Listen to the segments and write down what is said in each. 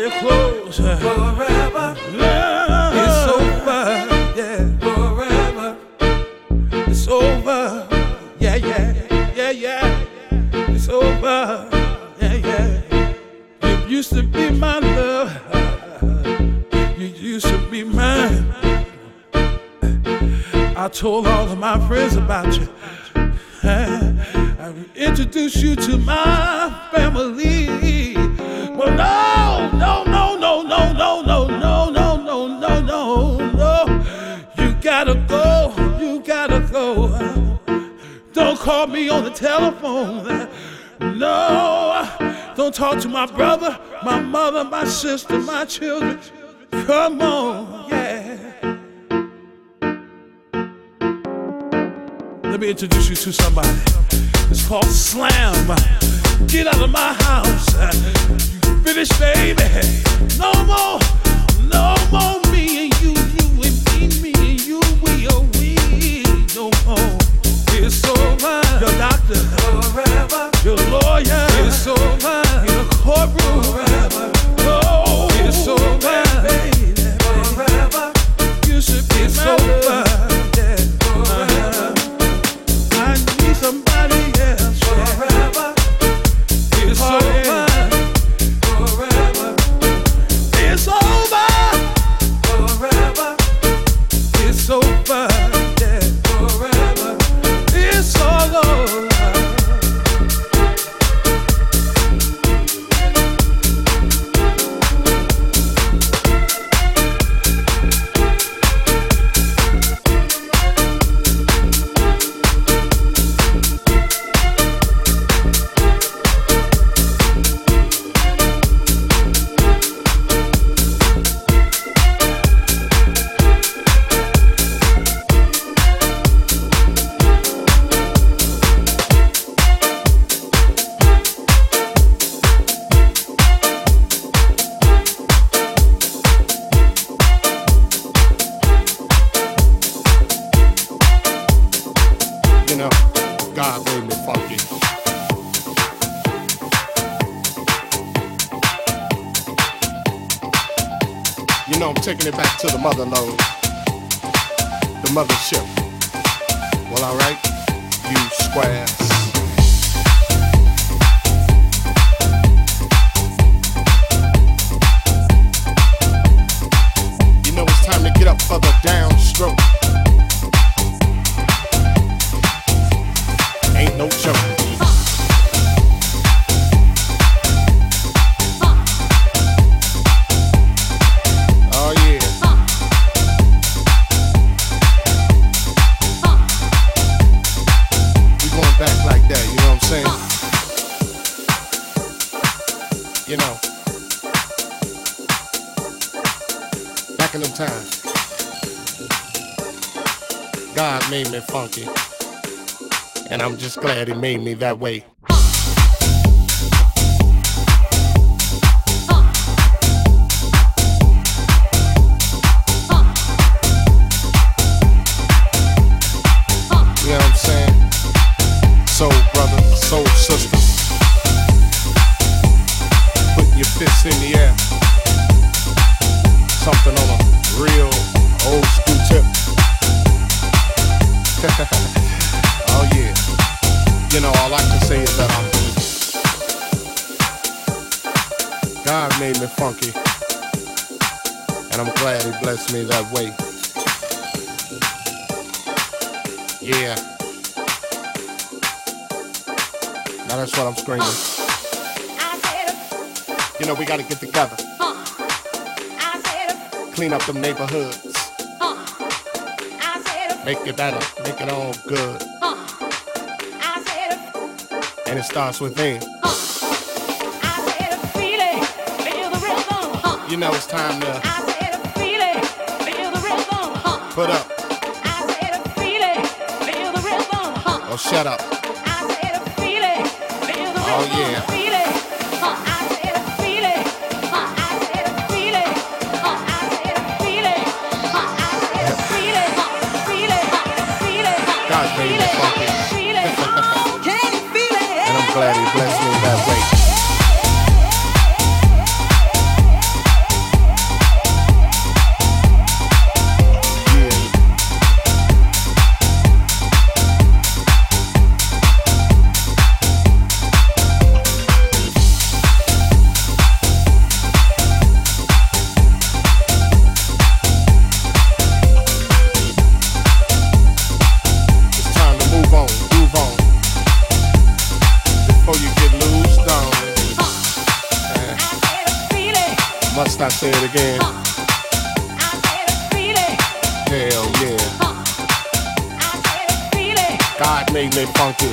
your clothes. to my brother, my mother, my sister, my children. Made me that way. You know what I'm saying? Brother, sister. Put your fists in the air. Something on I'm made me funky. And I'm glad he blessed me that way. Yeah. Now that's what I'm screaming. You know, we gotta get together. Clean up them neighborhoods. Make it better. Make it all good. And it starts with within. You know it's time to put up. Or oh, shut up. Oh yeah. God made me funky. And I'm glad he blessed God made me funky.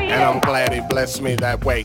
And I'm glad he blessed me that way.